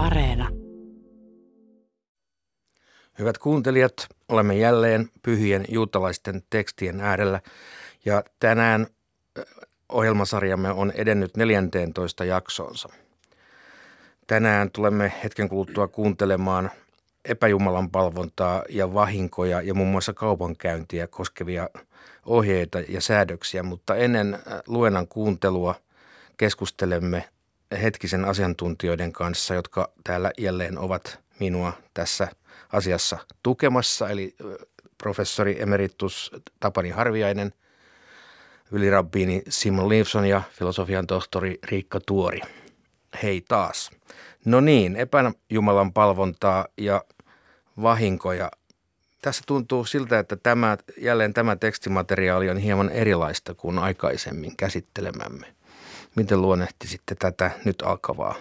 Areena. Hyvät kuuntelijat, olemme jälleen pyhien juutalaisten tekstien äärellä ja tänään ohjelmasarjamme on edennyt 14 jaksoonsa. Tänään tulemme hetken kuluttua kuuntelemaan epäjumalan palvontaa ja vahinkoja ja muun muassa kaupankäyntiä koskevia ohjeita ja säädöksiä, mutta ennen luennan kuuntelua keskustelemme hetkisen asiantuntijoiden kanssa, jotka täällä jälleen ovat minua tässä asiassa tukemassa, eli professori emeritus Tapani Harviainen, ylirabbiini Simon Leifson ja filosofian tohtori Riikka Tuori. Hei taas. No niin, epäjumalan palvontaa ja vahinkoja. Tässä tuntuu siltä, että tämä, jälleen tämä tekstimateriaali on hieman erilaista kuin aikaisemmin käsittelemämme. Miten luonnehtisitte tätä nyt alkavaa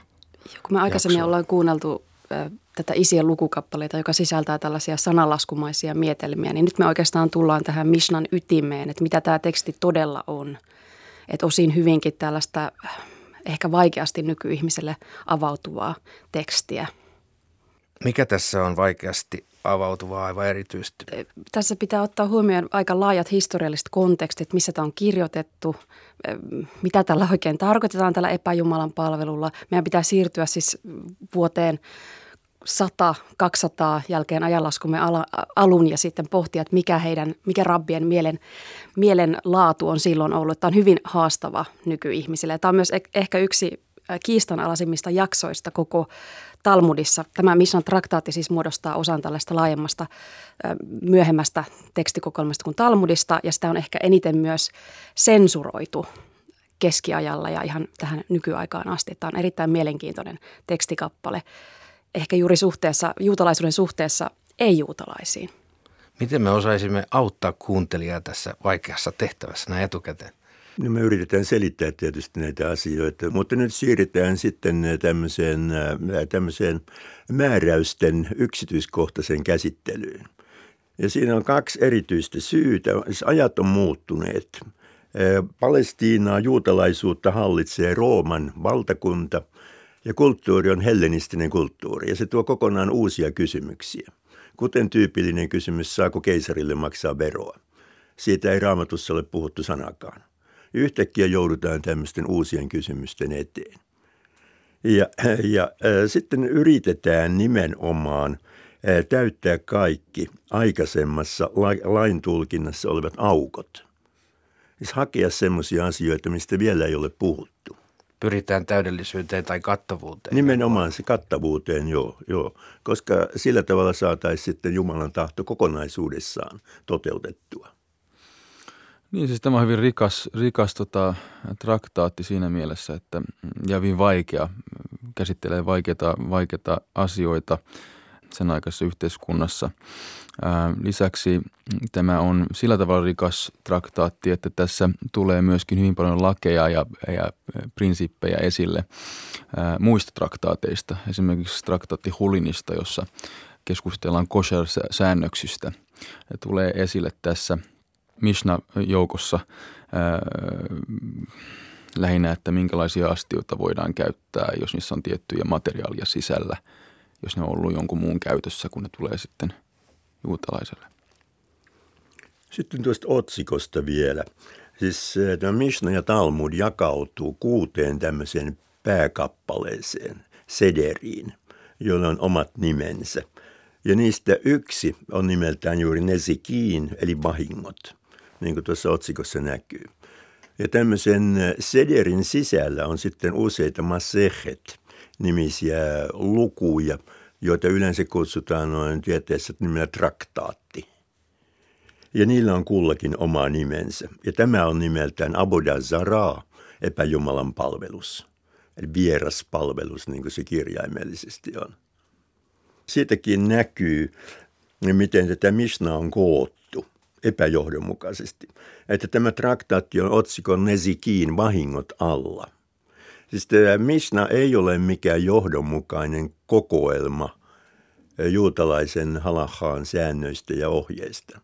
Kun me aikaisemmin jaksoa? ollaan kuunneltu tätä isien lukukappaleita, joka sisältää tällaisia sanalaskumaisia mietelmiä, niin nyt me oikeastaan tullaan tähän Mishnan ytimeen, että mitä tämä teksti todella on. Että osin hyvinkin tällaista ehkä vaikeasti nykyihmiselle avautuvaa tekstiä. Mikä tässä on vaikeasti avautuvaa aivan erityisesti? Tässä pitää ottaa huomioon aika laajat historialliset kontekstit, missä tämä on kirjoitettu, mitä tällä oikein tarkoitetaan tällä epäjumalan palvelulla. Meidän pitää siirtyä siis vuoteen 100, 200 jälkeen ajanlaskumme alun ja sitten pohtia, että mikä heidän, mikä rabbien mielen, mielen laatu on silloin ollut. Tämä on hyvin haastava nykyihmisille. Tämä on myös ehkä yksi kiistanalaisimmista jaksoista koko Talmudissa. Tämä Mishan traktaatti siis muodostaa osan tällaista laajemmasta myöhemmästä tekstikokoelmasta kuin Talmudista ja sitä on ehkä eniten myös sensuroitu keskiajalla ja ihan tähän nykyaikaan asti. Tämä on erittäin mielenkiintoinen tekstikappale, ehkä juuri suhteessa, juutalaisuuden suhteessa ei-juutalaisiin. Miten me osaisimme auttaa kuuntelijaa tässä vaikeassa tehtävässä näin etukäteen? No me yritetään selittää tietysti näitä asioita, mutta nyt siirrytään sitten tämmöiseen, tämmöiseen määräysten yksityiskohtaisen käsittelyyn. Ja siinä on kaksi erityistä syytä. Siis ajat on muuttuneet. Palestiinaa, juutalaisuutta hallitsee Rooman valtakunta ja kulttuuri on hellenistinen kulttuuri ja se tuo kokonaan uusia kysymyksiä. Kuten tyypillinen kysymys, saako keisarille maksaa veroa. Siitä ei raamatussa ole puhuttu sanakaan yhtäkkiä joudutaan tämmöisten uusien kysymysten eteen. Ja, ja äh, sitten yritetään nimenomaan äh, täyttää kaikki aikaisemmassa la, lain tulkinnassa olevat aukot. Siis hakea semmoisia asioita, mistä vielä ei ole puhuttu. Pyritään täydellisyyteen tai kattavuuteen. Nimenomaan se kattavuuteen, joo, joo. Koska sillä tavalla saataisiin sitten Jumalan tahto kokonaisuudessaan toteutettua. Niin siis tämä on hyvin rikas, rikas tota, traktaatti siinä mielessä, että ja hyvin vaikea, käsittelee vaikeita, vaikeita asioita sen aikaisessa yhteiskunnassa. Ää, lisäksi tämä on sillä tavalla rikas traktaatti, että tässä tulee myöskin hyvin paljon lakeja ja, ja prinsiippejä esille ää, muista traktaateista. Esimerkiksi traktaatti Hulinista, jossa keskustellaan kosher-säännöksistä. Tulee esille tässä – Mishna-joukossa lähinnä, että minkälaisia astioita voidaan käyttää, jos niissä on tiettyjä materiaalia sisällä, jos ne on ollut jonkun muun käytössä, kun ne tulee sitten juutalaiselle. Sitten tuosta otsikosta vielä. Siis tämä Mishna ja Talmud jakautuu kuuteen tämmöiseen pääkappaleeseen, sederiin, joilla on omat nimensä. Ja niistä yksi on nimeltään juuri Nesikiin, eli vahingot – niin kuin tuossa otsikossa näkyy. Ja tämmöisen sederin sisällä on sitten useita masehet nimisiä lukuja, joita yleensä kutsutaan noin tieteessä nimellä traktaatti. Ja niillä on kullakin oma nimensä. Ja tämä on nimeltään Aboda Zara, epäjumalan palvelus. Eli vieras palvelus, niin kuin se kirjaimellisesti on. Siitäkin näkyy, miten tätä Mishnaa on koottu epäjohdonmukaisesti, että tämä traktaatti on otsikon Nesikiin vahingot alla. Siis tämä Mishna ei ole mikään johdonmukainen kokoelma juutalaisen halakhaan säännöistä ja ohjeista,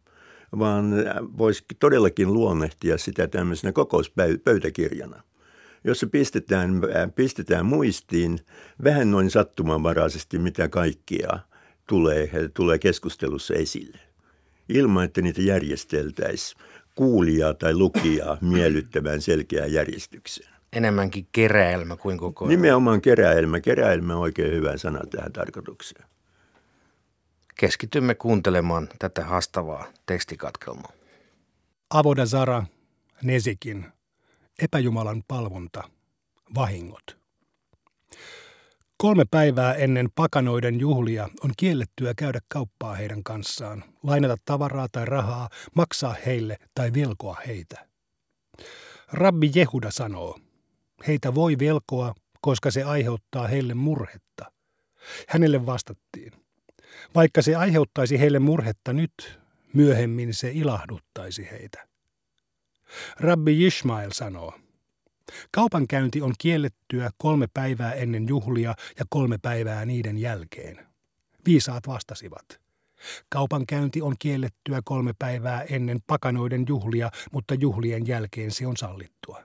vaan voisi todellakin luonnehtia sitä tämmöisenä kokouspöytäkirjana, jossa pistetään, pistetään muistiin vähän noin sattumanvaraisesti, mitä kaikkia tulee, tulee keskustelussa esille. Ilman, että niitä järjesteltäisiin kuulijaa tai lukijaa miellyttävään selkeään järjestykseen. Enemmänkin keräelmä kuin koko Nimenomaan keräelmä. Keräelmä on oikein hyvä sana tähän tarkoitukseen. Keskitymme kuuntelemaan tätä haastavaa tekstikatkelmaa. Avoda Zara, Nesikin, epäjumalan palvonta, vahingot. Kolme päivää ennen pakanoiden juhlia on kiellettyä käydä kauppaa heidän kanssaan, lainata tavaraa tai rahaa, maksaa heille tai velkoa heitä. Rabbi Jehuda sanoo, heitä voi velkoa, koska se aiheuttaa heille murhetta. Hänelle vastattiin, vaikka se aiheuttaisi heille murhetta nyt, myöhemmin se ilahduttaisi heitä. Rabbi Ishmael sanoo, Kaupankäynti on kiellettyä kolme päivää ennen juhlia ja kolme päivää niiden jälkeen. Viisaat vastasivat. Kaupankäynti on kiellettyä kolme päivää ennen pakanoiden juhlia, mutta juhlien jälkeen se on sallittua.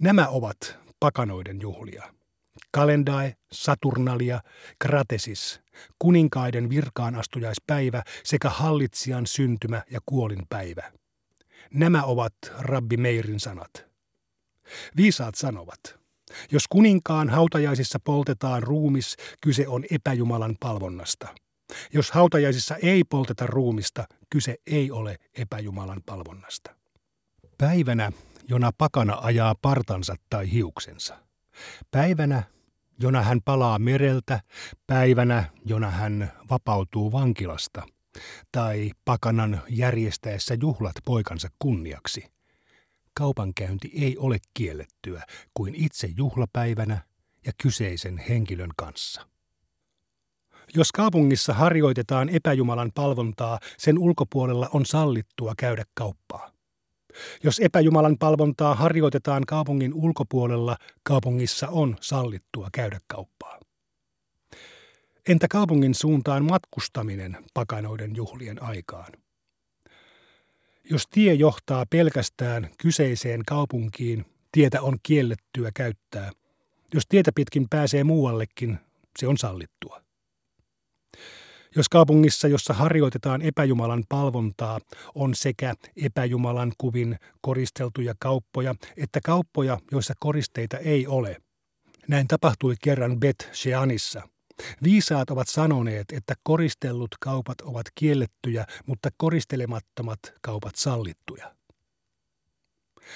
Nämä ovat pakanoiden juhlia. Kalendai, Saturnalia, Kratesis, kuninkaiden virkaanastujaispäivä sekä hallitsijan syntymä- ja kuolinpäivä. Nämä ovat Rabbi Meirin sanat. Viisaat sanovat, jos kuninkaan hautajaisissa poltetaan ruumis, kyse on epäjumalan palvonnasta. Jos hautajaisissa ei polteta ruumista, kyse ei ole epäjumalan palvonnasta. Päivänä, jona pakana ajaa partansa tai hiuksensa. Päivänä, jona hän palaa mereltä, päivänä, jona hän vapautuu vankilasta, tai pakanan järjestäessä juhlat poikansa kunniaksi – kaupankäynti ei ole kiellettyä kuin itse juhlapäivänä ja kyseisen henkilön kanssa. Jos kaupungissa harjoitetaan epäjumalan palvontaa, sen ulkopuolella on sallittua käydä kauppaa. Jos epäjumalan palvontaa harjoitetaan kaupungin ulkopuolella, kaupungissa on sallittua käydä kauppaa. Entä kaupungin suuntaan matkustaminen pakanoiden juhlien aikaan? Jos tie johtaa pelkästään kyseiseen kaupunkiin, tietä on kiellettyä käyttää. Jos tietä pitkin pääsee muuallekin, se on sallittua. Jos kaupungissa, jossa harjoitetaan epäjumalan palvontaa, on sekä epäjumalan kuvin koristeltuja kauppoja että kauppoja, joissa koristeita ei ole. Näin tapahtui kerran Bet Sheanissa – Viisaat ovat sanoneet, että koristellut kaupat ovat kiellettyjä, mutta koristelemattomat kaupat sallittuja.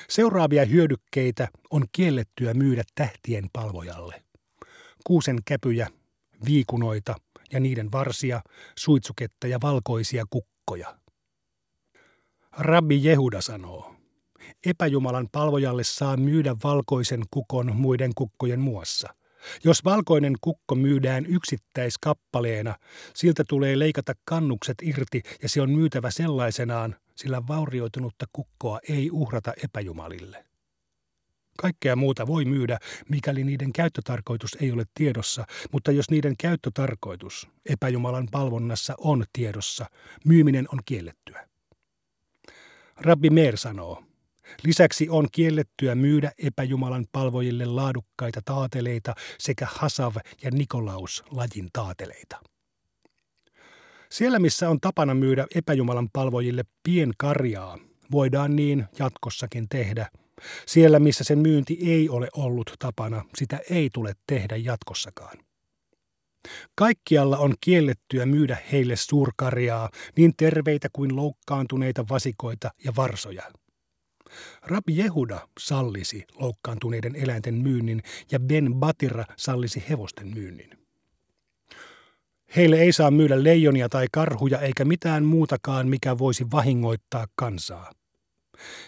Seuraavia hyödykkeitä on kiellettyä myydä tähtien palvojalle. Kuusen käpyjä, viikunoita ja niiden varsia, suitsuketta ja valkoisia kukkoja. Rabbi Jehuda sanoo, epäjumalan palvojalle saa myydä valkoisen kukon muiden kukkojen muassa – jos valkoinen kukko myydään yksittäiskappaleena, siltä tulee leikata kannukset irti ja se on myytävä sellaisenaan, sillä vaurioitunutta kukkoa ei uhrata epäjumalille. Kaikkea muuta voi myydä, mikäli niiden käyttötarkoitus ei ole tiedossa, mutta jos niiden käyttötarkoitus epäjumalan palvonnassa on tiedossa, myyminen on kiellettyä. Rabbi Meer sanoo, Lisäksi on kiellettyä myydä epäjumalan palvojille laadukkaita taateleita sekä Hasav ja Nikolaus lajin taateleita. Siellä, missä on tapana myydä epäjumalan palvojille pienkarjaa, voidaan niin jatkossakin tehdä. Siellä, missä sen myynti ei ole ollut tapana, sitä ei tule tehdä jatkossakaan. Kaikkialla on kiellettyä myydä heille suurkarjaa, niin terveitä kuin loukkaantuneita vasikoita ja varsoja – Rabbi Jehuda sallisi loukkaantuneiden eläinten myynnin ja Ben Batira sallisi hevosten myynnin. Heille ei saa myydä leijonia tai karhuja eikä mitään muutakaan, mikä voisi vahingoittaa kansaa.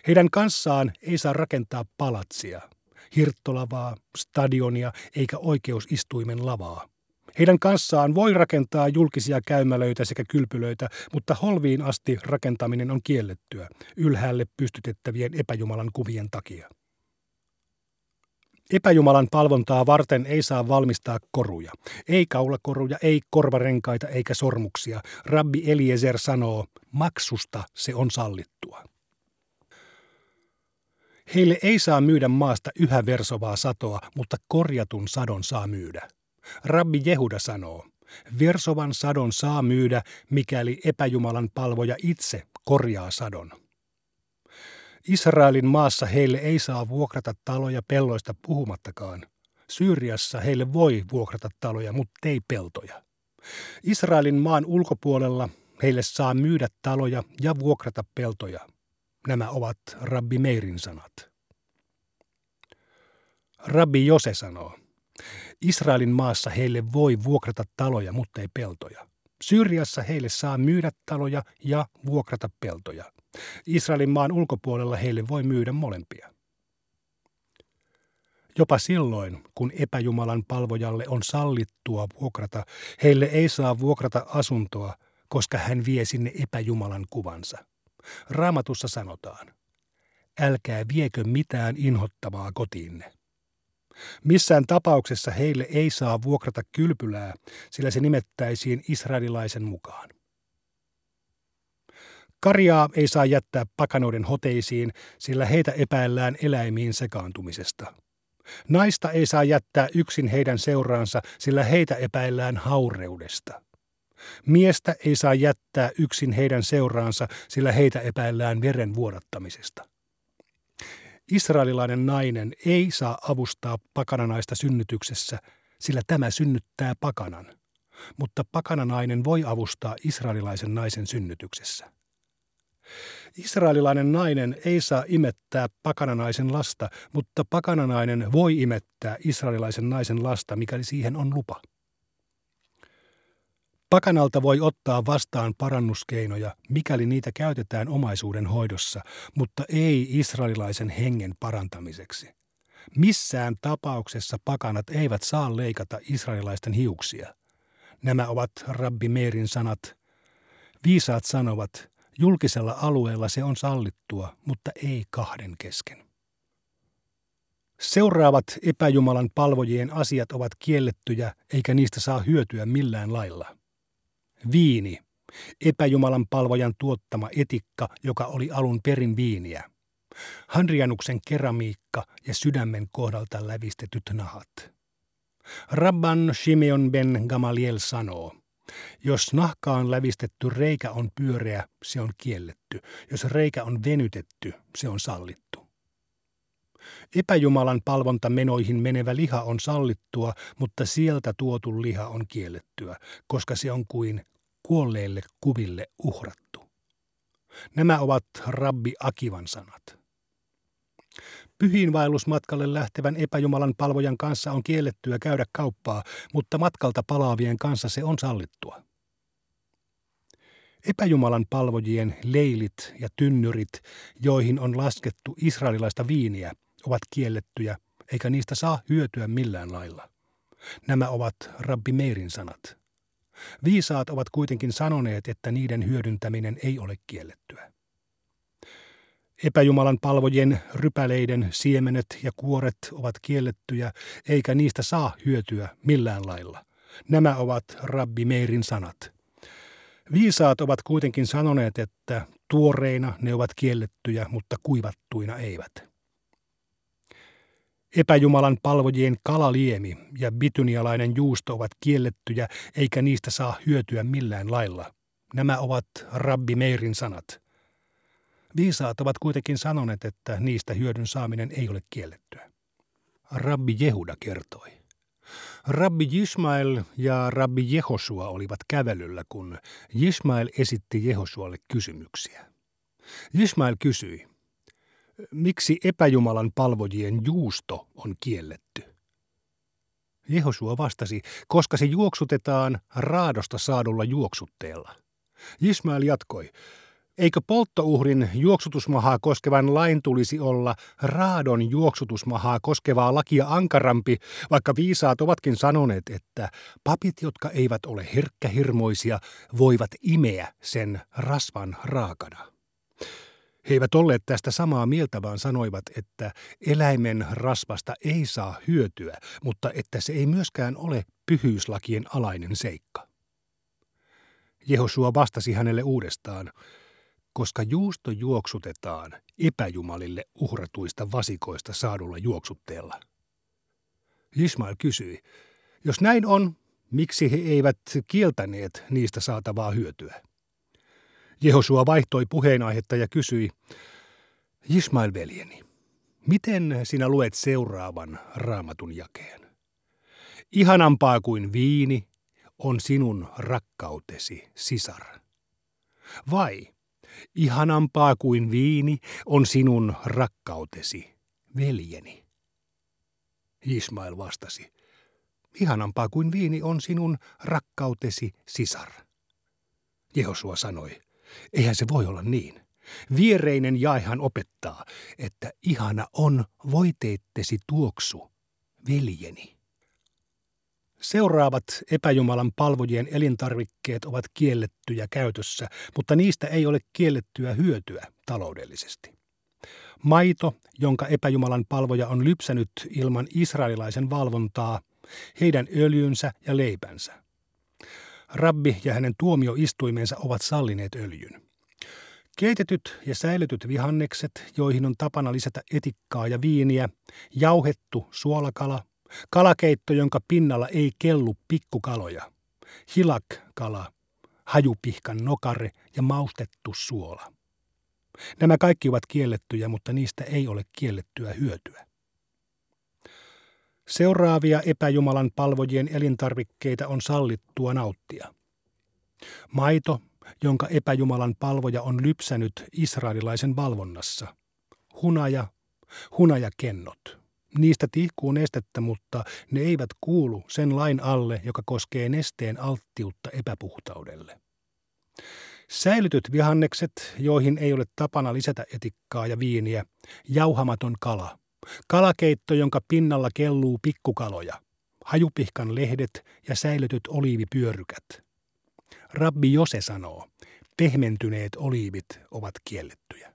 Heidän kanssaan ei saa rakentaa palatsia, hirttolavaa, stadionia eikä oikeusistuimen lavaa. Heidän kanssaan voi rakentaa julkisia käymälöitä sekä kylpylöitä, mutta holviin asti rakentaminen on kiellettyä ylhäälle pystytettävien epäjumalan kuvien takia. Epäjumalan palvontaa varten ei saa valmistaa koruja. Ei kaulakoruja, ei korvarenkaita eikä sormuksia. Rabbi Eliezer sanoo, maksusta se on sallittua. Heille ei saa myydä maasta yhä versovaa satoa, mutta korjatun sadon saa myydä. Rabbi Jehuda sanoo, versovan sadon saa myydä, mikäli epäjumalan palvoja itse korjaa sadon. Israelin maassa heille ei saa vuokrata taloja pelloista puhumattakaan. Syyriassa heille voi vuokrata taloja, mutta ei peltoja. Israelin maan ulkopuolella heille saa myydä taloja ja vuokrata peltoja. Nämä ovat Rabbi Meirin sanat. Rabbi Jose sanoo, Israelin maassa heille voi vuokrata taloja, mutta ei peltoja. Syyriassa heille saa myydä taloja ja vuokrata peltoja. Israelin maan ulkopuolella heille voi myydä molempia. Jopa silloin, kun epäjumalan palvojalle on sallittua vuokrata, heille ei saa vuokrata asuntoa, koska hän vie sinne epäjumalan kuvansa. Raamatussa sanotaan, älkää viekö mitään inhottavaa kotiinne. Missään tapauksessa heille ei saa vuokrata kylpylää, sillä se nimettäisiin israelilaisen mukaan. Karjaa ei saa jättää pakanoiden hoteisiin, sillä heitä epäillään eläimiin sekaantumisesta. Naista ei saa jättää yksin heidän seuraansa, sillä heitä epäillään haureudesta. Miestä ei saa jättää yksin heidän seuraansa, sillä heitä epäillään veren vuodattamisesta. Israelilainen nainen ei saa avustaa pakananaista synnytyksessä, sillä tämä synnyttää pakanan. Mutta pakananainen voi avustaa israelilaisen naisen synnytyksessä. Israelilainen nainen ei saa imettää pakananaisen lasta, mutta pakananainen voi imettää israelilaisen naisen lasta, mikäli siihen on lupa. Pakanalta voi ottaa vastaan parannuskeinoja, mikäli niitä käytetään omaisuuden hoidossa, mutta ei israelilaisen hengen parantamiseksi. Missään tapauksessa pakanat eivät saa leikata israelilaisten hiuksia. Nämä ovat Rabbi Meerin sanat. Viisaat sanovat, julkisella alueella se on sallittua, mutta ei kahden kesken. Seuraavat epäjumalan palvojien asiat ovat kiellettyjä, eikä niistä saa hyötyä millään lailla. Viini, epäjumalan palvojan tuottama etikka, joka oli alun perin viiniä. Hanrianuksen keramiikka ja sydämen kohdalta lävistetyt nahat. Rabban Shimeon ben Gamaliel sanoo, jos nahkaan lävistetty reikä on pyöreä, se on kielletty. Jos reikä on venytetty, se on sallittu. Epäjumalan palvontamenoihin menevä liha on sallittua, mutta sieltä tuotu liha on kiellettyä, koska se on kuin kuolleille kuville uhrattu. Nämä ovat rabbi Akivan sanat. Pyhiinvaellusmatkalle lähtevän epäjumalan palvojan kanssa on kiellettyä käydä kauppaa, mutta matkalta palaavien kanssa se on sallittua. Epäjumalan palvojien leilit ja tynnyrit, joihin on laskettu israelilaista viiniä, ovat kiellettyjä, eikä niistä saa hyötyä millään lailla. Nämä ovat Rabbi Meirin sanat. Viisaat ovat kuitenkin sanoneet, että niiden hyödyntäminen ei ole kiellettyä. Epäjumalan palvojien rypäleiden siemenet ja kuoret ovat kiellettyjä, eikä niistä saa hyötyä millään lailla. Nämä ovat Rabbi Meirin sanat. Viisaat ovat kuitenkin sanoneet, että tuoreina ne ovat kiellettyjä, mutta kuivattuina eivät. Epäjumalan palvojien kalaliemi ja bitynialainen juusto ovat kiellettyjä, eikä niistä saa hyötyä millään lailla. Nämä ovat Rabbi Meirin sanat. Viisaat ovat kuitenkin sanoneet, että niistä hyödyn saaminen ei ole kiellettyä. Rabbi Jehuda kertoi. Rabbi Jismael ja Rabbi Jehosua olivat kävelyllä, kun Jismael esitti Jehosualle kysymyksiä. Jismael kysyi, miksi epäjumalan palvojien juusto on kielletty? Jehosua vastasi, koska se juoksutetaan raadosta saadulla juoksutteella. Ismael jatkoi, eikö polttouhrin juoksutusmahaa koskevan lain tulisi olla raadon juoksutusmahaa koskevaa lakia ankarampi, vaikka viisaat ovatkin sanoneet, että papit, jotka eivät ole herkkähirmoisia, voivat imeä sen rasvan raakana. He eivät olleet tästä samaa mieltä, vaan sanoivat, että eläimen rasvasta ei saa hyötyä, mutta että se ei myöskään ole pyhyyslakien alainen seikka. Jehosua vastasi hänelle uudestaan, koska juusto juoksutetaan epäjumalille uhratuista vasikoista saadulla juoksutteella. Ismail kysyi, jos näin on, miksi he eivät kieltäneet niistä saatavaa hyötyä? Jehosua vaihtoi puheenaihetta ja kysyi, Ismail veljeni, miten sinä luet seuraavan raamatun jakeen? Ihanampaa kuin viini on sinun rakkautesi, sisar. Vai ihanampaa kuin viini on sinun rakkautesi, veljeni? Ismail vastasi, ihanampaa kuin viini on sinun rakkautesi, sisar. Jehosua sanoi, eihän se voi olla niin. Viereinen jaehan opettaa, että ihana on voiteittesi tuoksu, veljeni. Seuraavat epäjumalan palvojien elintarvikkeet ovat kiellettyjä käytössä, mutta niistä ei ole kiellettyä hyötyä taloudellisesti. Maito, jonka epäjumalan palvoja on lypsänyt ilman israelilaisen valvontaa, heidän öljynsä ja leipänsä. Rabbi ja hänen tuomioistuimensa ovat sallineet öljyn. Keitetyt ja säilytyt vihannekset, joihin on tapana lisätä etikkaa ja viiniä, jauhettu suolakala, kalakeitto, jonka pinnalla ei kellu pikkukaloja, hilak-kala, hajupihkan nokare ja maustettu suola. Nämä kaikki ovat kiellettyjä, mutta niistä ei ole kiellettyä hyötyä. Seuraavia epäjumalan palvojien elintarvikkeita on sallittua nauttia. Maito, jonka epäjumalan palvoja on lypsänyt israelilaisen valvonnassa. Hunaja, hunajakennot. Niistä tihkuu nestettä, mutta ne eivät kuulu sen lain alle, joka koskee nesteen alttiutta epäpuhtaudelle. Säilytyt vihannekset, joihin ei ole tapana lisätä etikkaa ja viiniä, jauhamaton kala, kalakeitto, jonka pinnalla kelluu pikkukaloja, hajupihkan lehdet ja säilytyt oliivipyörykät. Rabbi Jose sanoo, pehmentyneet oliivit ovat kiellettyjä.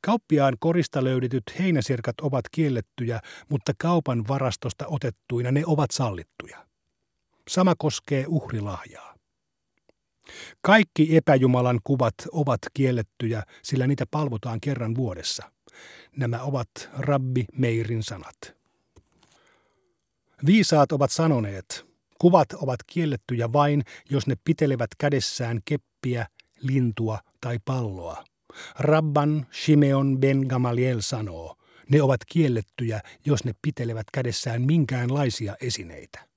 Kauppiaan korista löydetyt heinäsirkat ovat kiellettyjä, mutta kaupan varastosta otettuina ne ovat sallittuja. Sama koskee uhrilahjaa. Kaikki epäjumalan kuvat ovat kiellettyjä, sillä niitä palvotaan kerran vuodessa. Nämä ovat Rabbi Meirin sanat. Viisaat ovat sanoneet, kuvat ovat kiellettyjä vain, jos ne pitelevät kädessään keppiä, lintua tai palloa. Rabban Shimeon ben Gamaliel sanoo, ne ovat kiellettyjä, jos ne pitelevät kädessään minkäänlaisia esineitä.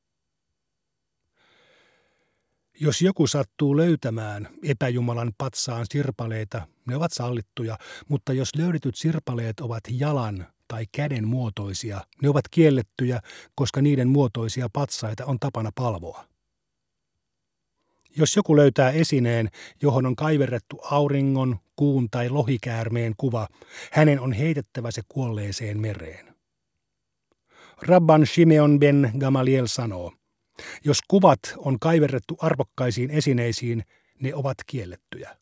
Jos joku sattuu löytämään epäjumalan patsaan sirpaleita, ne ovat sallittuja, mutta jos löydetyt sirpaleet ovat jalan tai käden muotoisia, ne ovat kiellettyjä, koska niiden muotoisia patsaita on tapana palvoa. Jos joku löytää esineen, johon on kaiverrettu auringon, kuun tai lohikäärmeen kuva, hänen on heitettävä se kuolleeseen mereen. Rabban Shimeon ben Gamaliel sanoo, jos kuvat on kaiverrettu arvokkaisiin esineisiin, ne ovat kiellettyjä.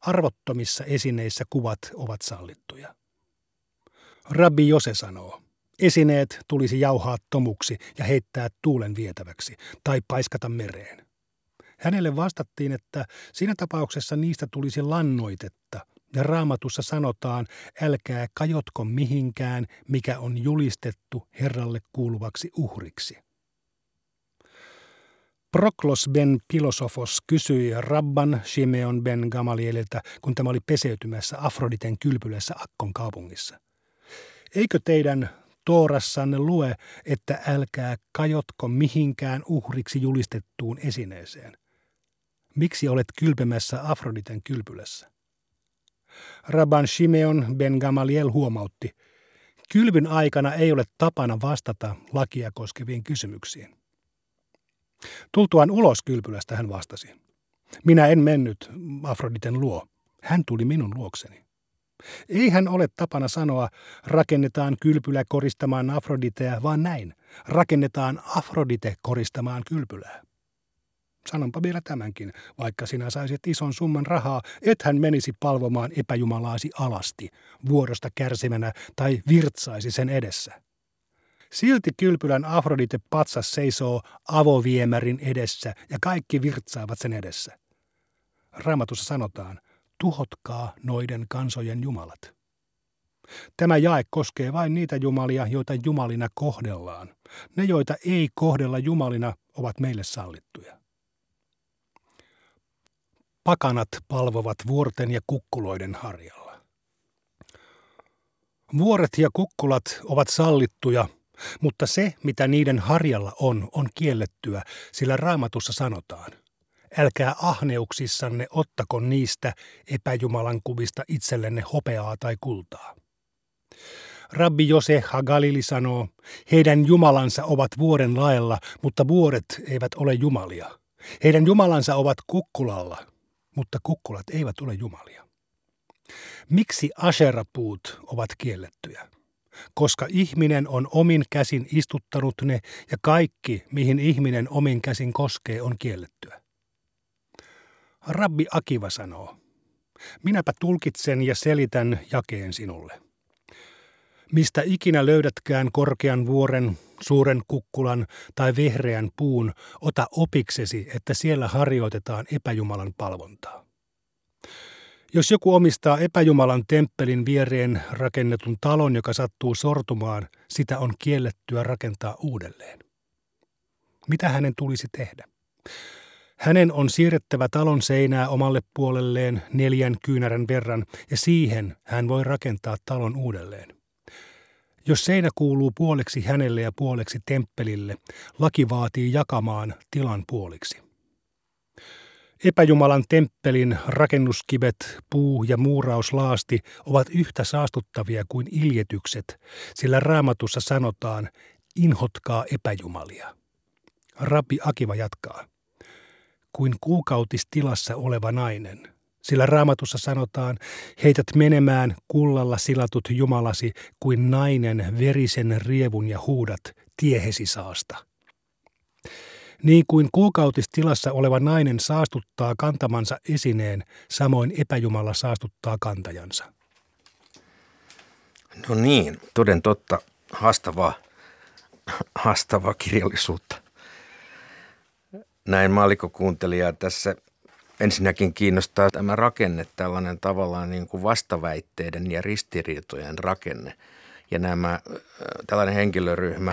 Arvottomissa esineissä kuvat ovat sallittuja. Rabbi Jose sanoo, esineet tulisi jauhaa tomuksi ja heittää tuulen vietäväksi tai paiskata mereen. Hänelle vastattiin, että siinä tapauksessa niistä tulisi lannoitetta, ja raamatussa sanotaan, älkää kajotko mihinkään, mikä on julistettu Herralle kuuluvaksi uhriksi. Proklos ben Pilosofos kysyi Rabban Shimeon ben Gamalieliltä, kun tämä oli peseytymässä Afroditen kylpylässä Akkon kaupungissa. Eikö teidän Toorassanne lue, että älkää kajotko mihinkään uhriksi julistettuun esineeseen? Miksi olet kylpemässä Afroditen kylpylässä? Rabban Shimeon ben Gamaliel huomautti, kylvyn aikana ei ole tapana vastata lakia koskeviin kysymyksiin. Tultuaan ulos kylpylästä hän vastasi. Minä en mennyt Afroditen luo. Hän tuli minun luokseni. Ei hän ole tapana sanoa, rakennetaan kylpylä koristamaan Afroditea, vaan näin. Rakennetaan Afrodite koristamaan kylpylää. Sanonpa vielä tämänkin, vaikka sinä saisit ison summan rahaa, et hän menisi palvomaan epäjumalaasi alasti, vuorosta kärsimänä tai virtsaisi sen edessä. Silti kylpylän Afrodite patsas seisoo avoviemärin edessä ja kaikki virtsaavat sen edessä. Raamatussa sanotaan, tuhotkaa noiden kansojen jumalat. Tämä jae koskee vain niitä jumalia, joita jumalina kohdellaan. Ne, joita ei kohdella jumalina, ovat meille sallittuja. Pakanat palvovat vuorten ja kukkuloiden harjalla. Vuoret ja kukkulat ovat sallittuja, mutta se, mitä niiden harjalla on, on kiellettyä, sillä raamatussa sanotaan – Älkää ahneuksissanne ottako niistä epäjumalan kuvista itsellenne hopeaa tai kultaa. Rabbi Jose Hagalili sanoo, heidän jumalansa ovat vuoren laella, mutta vuoret eivät ole jumalia. Heidän jumalansa ovat kukkulalla, mutta kukkulat eivät ole jumalia. Miksi asherapuut ovat kiellettyjä? Koska ihminen on omin käsin istuttanut ne ja kaikki, mihin ihminen omin käsin koskee, on kiellettyä. Rabbi Akiva sanoo, minäpä tulkitsen ja selitän jakeen sinulle. Mistä ikinä löydätkään korkean vuoren, suuren kukkulan tai vehreän puun, ota opiksesi, että siellä harjoitetaan epäjumalan palvontaa. Jos joku omistaa epäjumalan temppelin viereen rakennetun talon, joka sattuu sortumaan, sitä on kiellettyä rakentaa uudelleen. Mitä hänen tulisi tehdä? Hänen on siirrettävä talon seinää omalle puolelleen neljän kyynärän verran ja siihen hän voi rakentaa talon uudelleen. Jos seinä kuuluu puoleksi hänelle ja puoleksi temppelille, laki vaatii jakamaan tilan puoliksi. Epäjumalan temppelin rakennuskivet, puu ja muurauslaasti ovat yhtä saastuttavia kuin iljetykset, sillä raamatussa sanotaan, inhotkaa epäjumalia. Rabbi Akiva jatkaa kuin kuukautistilassa oleva nainen. Sillä raamatussa sanotaan, heität menemään kullalla silatut jumalasi kuin nainen verisen rievun ja huudat tiehesi saasta. Niin kuin kuukautistilassa oleva nainen saastuttaa kantamansa esineen, samoin epäjumala saastuttaa kantajansa. No niin, toden totta, haastavaa, haastavaa kirjallisuutta näin maalikkokuuntelijaa tässä ensinnäkin kiinnostaa tämä rakenne, tällainen tavallaan niin kuin vastaväitteiden ja ristiriitojen rakenne. Ja nämä, tällainen henkilöryhmä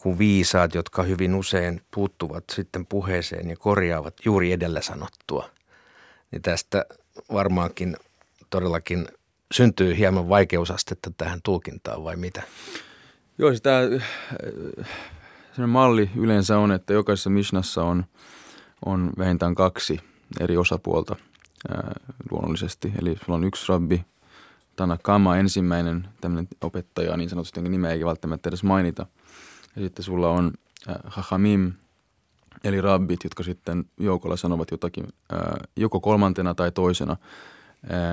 kuin viisaat, jotka hyvin usein puuttuvat sitten puheeseen ja korjaavat juuri edellä sanottua. Niin tästä varmaankin todellakin syntyy hieman vaikeusastetta tähän tulkintaan vai mitä? Joo, sitä sellainen malli yleensä on, että jokaisessa Mishnassa on, on vähintään kaksi eri osapuolta ää, luonnollisesti. Eli sulla on yksi rabbi, Tanakama ensimmäinen tämmöinen opettaja, niin sanotusti nimeä ei välttämättä edes mainita. Ja sitten sulla on äh, Hachamim, eli rabbit, jotka sitten joukolla sanovat jotakin äh, joko kolmantena tai toisena äh,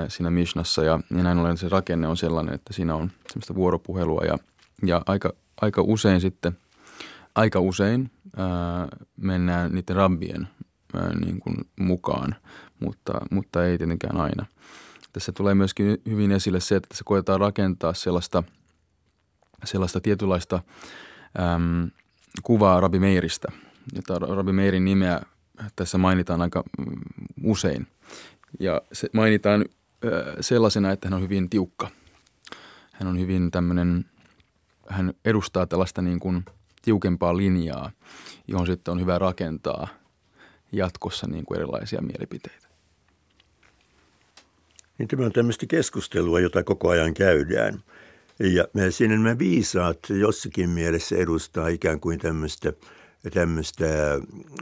siinä Mishnassa. Ja, ja näin ollen se rakenne on sellainen, että siinä on semmoista vuoropuhelua ja, ja aika, aika usein sitten – aika usein ää, mennään niiden rabbien ää, niin kuin mukaan, mutta, mutta ei tietenkään aina. Tässä tulee myöskin hyvin esille se, että se koetaan rakentaa sellaista, sellaista tietynlaista äm, kuvaa Rabbi Meiristä. Jota Rabbi Meirin nimeä tässä mainitaan aika mm, usein. Ja se mainitaan ää, sellaisena, että hän on hyvin tiukka. Hän on hyvin tämmöinen, hän edustaa tällaista niin kuin – tiukempaa linjaa, johon sitten on hyvä rakentaa jatkossa niin kuin erilaisia mielipiteitä. Niin tämä on tämmöistä keskustelua, jota koko ajan käydään. Ja siinä nämä viisaat jossakin mielessä edustaa ikään kuin tämmöistä, tämmöistä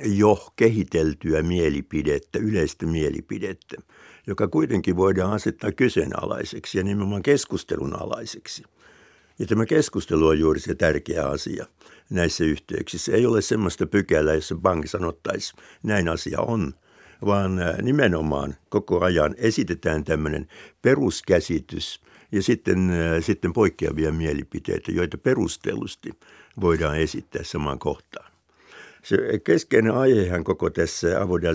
jo kehiteltyä mielipidettä, yleistä mielipidettä, joka kuitenkin voidaan asettaa kyseenalaiseksi ja nimenomaan keskustelun alaiseksi. Ja tämä keskustelu on juuri se tärkeä asia näissä yhteyksissä. Ei ole semmoista pykälää, jossa pankki sanottaisi, näin asia on, vaan nimenomaan koko ajan esitetään tämmöinen peruskäsitys ja sitten, sitten poikkeavia mielipiteitä, joita perustellusti voidaan esittää samaan kohtaan. Se keskeinen aihehan koko tässä Avoda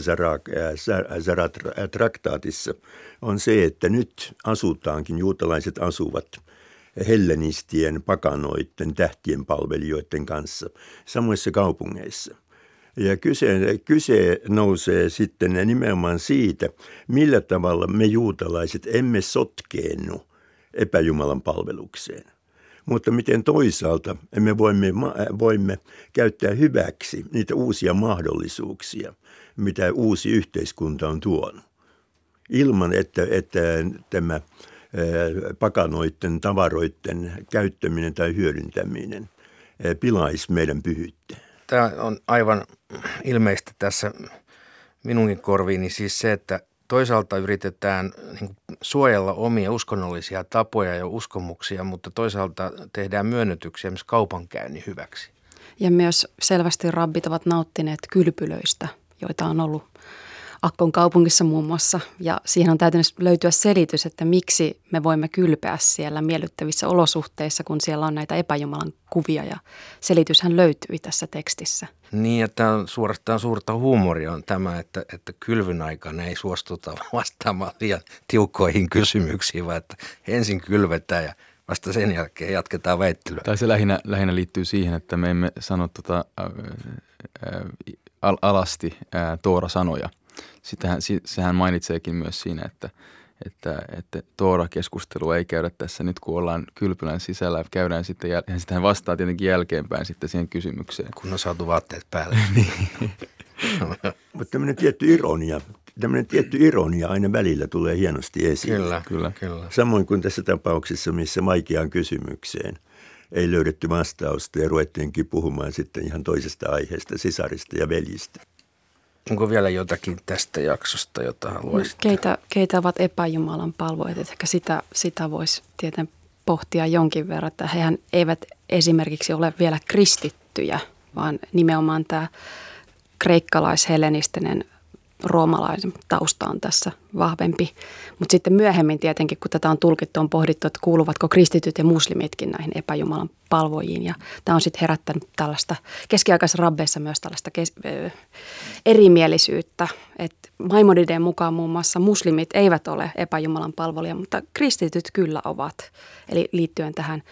Zarat-traktaatissa on se, että nyt asutaankin, juutalaiset asuvat – hellenistien, pakanoiden, tähtien palvelijoiden kanssa samoissa kaupungeissa. Ja kyse, kyse nousee sitten nimenomaan siitä, millä tavalla me juutalaiset emme sotkeennu epäjumalan palvelukseen. Mutta miten toisaalta me voimme, voimme käyttää hyväksi niitä uusia mahdollisuuksia, mitä uusi yhteiskunta on tuonut. Ilman, että, että tämä pakanoiden, tavaroiden käyttäminen tai hyödyntäminen pilaisi meidän pyhyyttä. Tämä on aivan ilmeistä tässä minunkin korviini siis se, että toisaalta yritetään niin suojella omia uskonnollisia tapoja ja uskomuksia, mutta toisaalta tehdään myönnytyksiä myös kaupankäynnin hyväksi. Ja myös selvästi rabbit ovat nauttineet kylpylöistä, joita on ollut Akkon kaupungissa muun muassa. Ja siihen on täytynyt löytyä selitys, että miksi me voimme kylpeä siellä miellyttävissä olosuhteissa, kun siellä on näitä epäjumalan kuvia. Ja selityshän löytyy tässä tekstissä. Niin, että on suorastaan suurta huumoria on tämä, että, että kylvyn aikana ei suostuta vastaamaan liian tiukkoihin kysymyksiin, vaan että ensin kylvetään ja vasta sen jälkeen jatketaan väittelyä. Tai se lähinnä, lähinnä liittyy siihen, että me emme sano tota, äh, äh, alasti äh, Toora-sanoja – sitähän, sehän mainitseekin myös siinä, että, että, että Toora-keskustelu ei käydä tässä nyt, kun ollaan kylpylän sisällä. Käydään sitten, ja sitten hän vastaa tietenkin jälkeenpäin sitten siihen kysymykseen. Kun on saatu vaatteet päälle. Niin. Mutta tämmöinen tietty ironia, tämmöinen tietty ironia aina välillä tulee hienosti esiin. Kyllä, kyllä, kyllä. Samoin kuin tässä tapauksessa, missä vaikeaan kysymykseen ei löydetty vastausta ja ruvettiinkin puhumaan sitten ihan toisesta aiheesta, sisarista ja veljistä. Onko vielä jotakin tästä jaksosta, jota haluaisit? Keitä, keitä ovat epäjumalan palvojat? Ehkä sitä, sitä voisi tieten pohtia jonkin verran, että hehän eivät esimerkiksi ole vielä kristittyjä, vaan nimenomaan tämä kreikkalais-helenistinen roomalaisen tausta on tässä vahvempi. Mutta sitten myöhemmin tietenkin, kun tätä on tulkittu, on pohdittu, että kuuluvatko kristityt ja muslimitkin näihin epäjumalan palvojiin. Ja tämä on sitten herättänyt tällaista keskiaikaisessa rabbeissa myös tällaista kes- erimielisyyttä, että Maimonideen mukaan muun muassa muslimit eivät ole epäjumalan palvelija, mutta kristityt kyllä ovat, eli liittyen tähän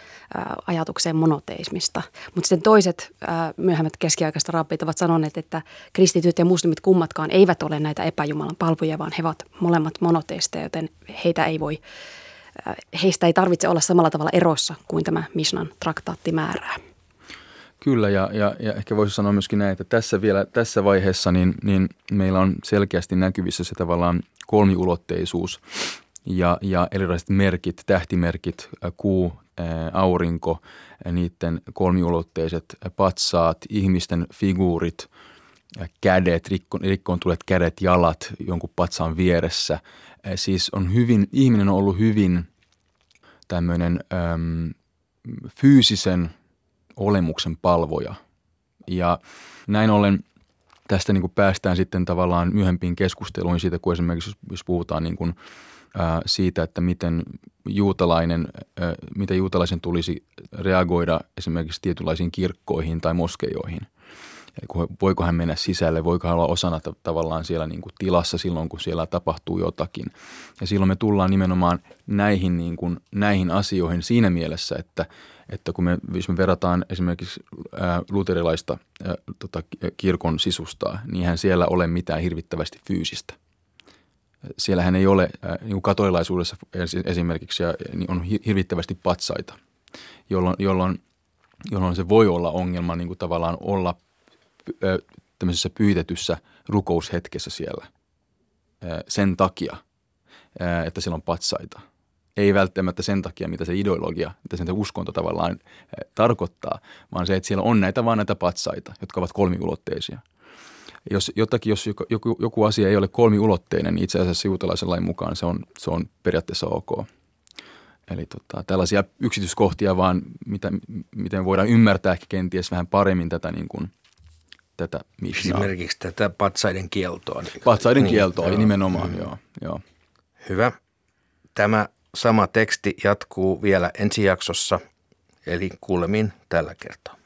ajatukseen monoteismista. Mutta sitten toiset myöhemmät keskiaikaiset rabbit ovat sanoneet, että kristityt ja muslimit kummatkaan eivät ole näitä epäjumalan palvoja, vaan he ovat molemmat monoteisteja, joten heitä ei voi, heistä ei tarvitse olla samalla tavalla erossa kuin tämä Mishnan traktaatti määrää. Kyllä, ja, ja, ja ehkä voisi sanoa myöskin näin, että tässä vielä tässä vaiheessa niin, niin meillä on selkeästi näkyvissä se tavallaan kolmiulotteisuus ja, ja erilaiset merkit, tähtimerkit, kuu, aurinko, niiden kolmiulotteiset patsaat, ihmisten figuurit, kädet, rikkoon, rikkoon tulet kädet, jalat jonkun patsaan vieressä. Siis on hyvin, ihminen on ollut hyvin tämmöinen äm, fyysisen olemuksen palvoja. Ja näin ollen tästä niin kuin päästään sitten tavallaan myöhempiin keskusteluihin siitä, kun esimerkiksi jos puhutaan niin kuin, ää, siitä, että miten, juutalainen, ää, miten juutalaisen tulisi reagoida esimerkiksi tietynlaisiin kirkkoihin tai moskeijoihin. Voiko hän mennä sisälle, voiko hän olla osana tavallaan siellä niin kuin tilassa silloin, kun siellä tapahtuu jotakin. Ja silloin me tullaan nimenomaan näihin, niin kuin, näihin asioihin siinä mielessä, että – että kun me, jos me verrataan esimerkiksi luterilaista tota, kirkon sisustaa, niin eihän siellä ole mitään hirvittävästi fyysistä. Siellähän ei ole, niin kuin katolilaisuudessa esimerkiksi, niin on hirvittävästi patsaita, jolloin, jolloin, jolloin se voi olla ongelma niin kuin tavallaan olla tämmöisessä pyytetyssä rukoushetkessä siellä sen takia, että siellä on patsaita – ei välttämättä sen takia, mitä se ideologia, mitä se uskonto tavallaan tarkoittaa, vaan se, että siellä on näitä vaan näitä patsaita, jotka ovat kolmiulotteisia. Jos jotakin, jos joku, joku asia ei ole kolmiulotteinen, niin itse asiassa juutalaisen lain mukaan se on, se on periaatteessa ok. Eli tota, tällaisia yksityiskohtia vaan, mitä, miten voidaan ymmärtää kenties vähän paremmin tätä niin kuin, tätä mishnaa. Esimerkiksi tätä patsaiden kieltoa. Niin, patsaiden niin, kieltoa, joo, nimenomaan, mm. joo, joo. Hyvä. Tämä Sama teksti jatkuu vielä ensi jaksossa, eli kuulemin tällä kertaa.